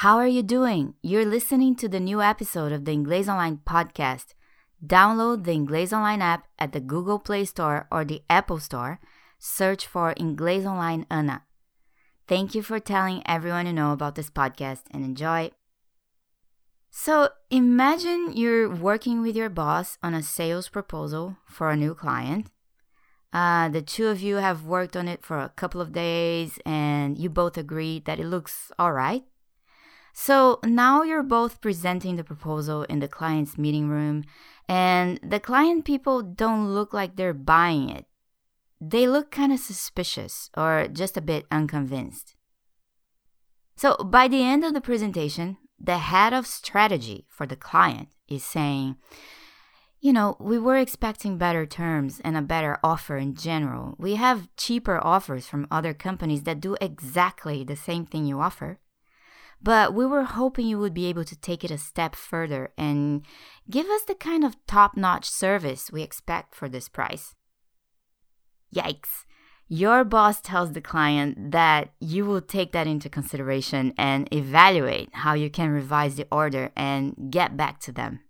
How are you doing? You're listening to the new episode of the Inglês Online podcast. Download the Inglês Online app at the Google Play Store or the Apple Store. Search for Inglês Online Ana. Thank you for telling everyone you know about this podcast and enjoy. So, imagine you're working with your boss on a sales proposal for a new client. Uh, the two of you have worked on it for a couple of days and you both agree that it looks all right. So now you're both presenting the proposal in the client's meeting room, and the client people don't look like they're buying it. They look kind of suspicious or just a bit unconvinced. So by the end of the presentation, the head of strategy for the client is saying, you know, we were expecting better terms and a better offer in general. We have cheaper offers from other companies that do exactly the same thing you offer. But we were hoping you would be able to take it a step further and give us the kind of top notch service we expect for this price. Yikes. Your boss tells the client that you will take that into consideration and evaluate how you can revise the order and get back to them.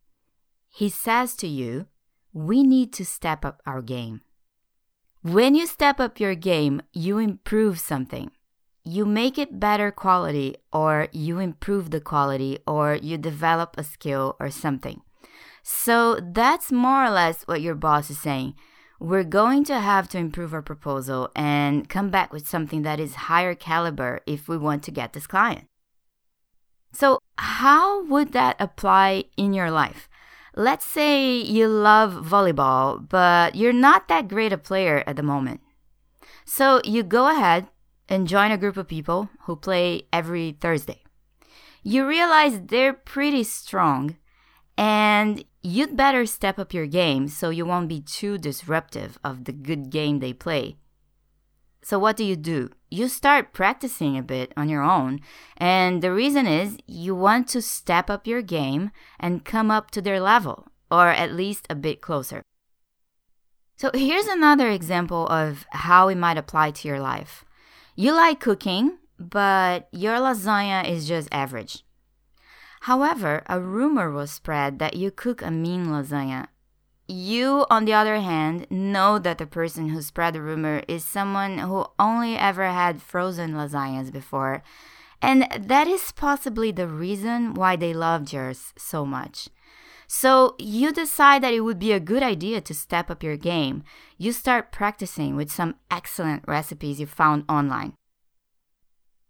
He says to you, We need to step up our game. When you step up your game, you improve something you make it better quality or you improve the quality or you develop a skill or something. So that's more or less what your boss is saying. We're going to have to improve our proposal and come back with something that is higher caliber if we want to get this client. So, how would that apply in your life? Let's say you love volleyball, but you're not that great a player at the moment. So, you go ahead, and join a group of people who play every Thursday. You realize they're pretty strong and you'd better step up your game so you won't be too disruptive of the good game they play. So, what do you do? You start practicing a bit on your own, and the reason is you want to step up your game and come up to their level, or at least a bit closer. So, here's another example of how it might apply to your life. You like cooking, but your lasagna is just average. However, a rumor was spread that you cook a mean lasagna. You, on the other hand, know that the person who spread the rumor is someone who only ever had frozen lasagnas before, and that is possibly the reason why they loved yours so much. So you decide that it would be a good idea to step up your game. You start practicing with some excellent recipes you found online.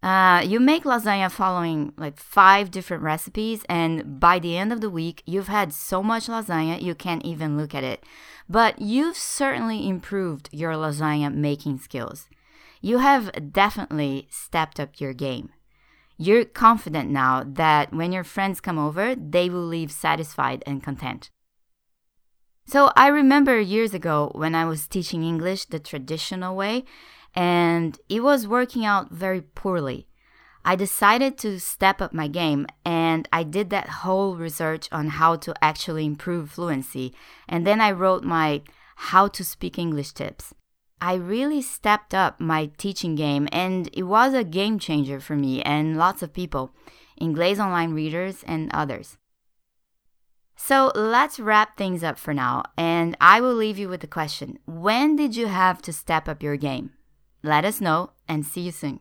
Uh, you make lasagna following like five different recipes, and by the end of the week, you've had so much lasagna you can't even look at it. But you've certainly improved your lasagna making skills. You have definitely stepped up your game. You're confident now that when your friends come over, they will leave satisfied and content. So I remember years ago when I was teaching English the traditional way, and it was working out very poorly. I decided to step up my game and I did that whole research on how to actually improve fluency. And then I wrote my how to speak English tips. I really stepped up my teaching game, and it was a game changer for me and lots of people, Inglês Online readers and others. So let's wrap things up for now, and I will leave you with the question When did you have to step up your game? Let us know and see you soon.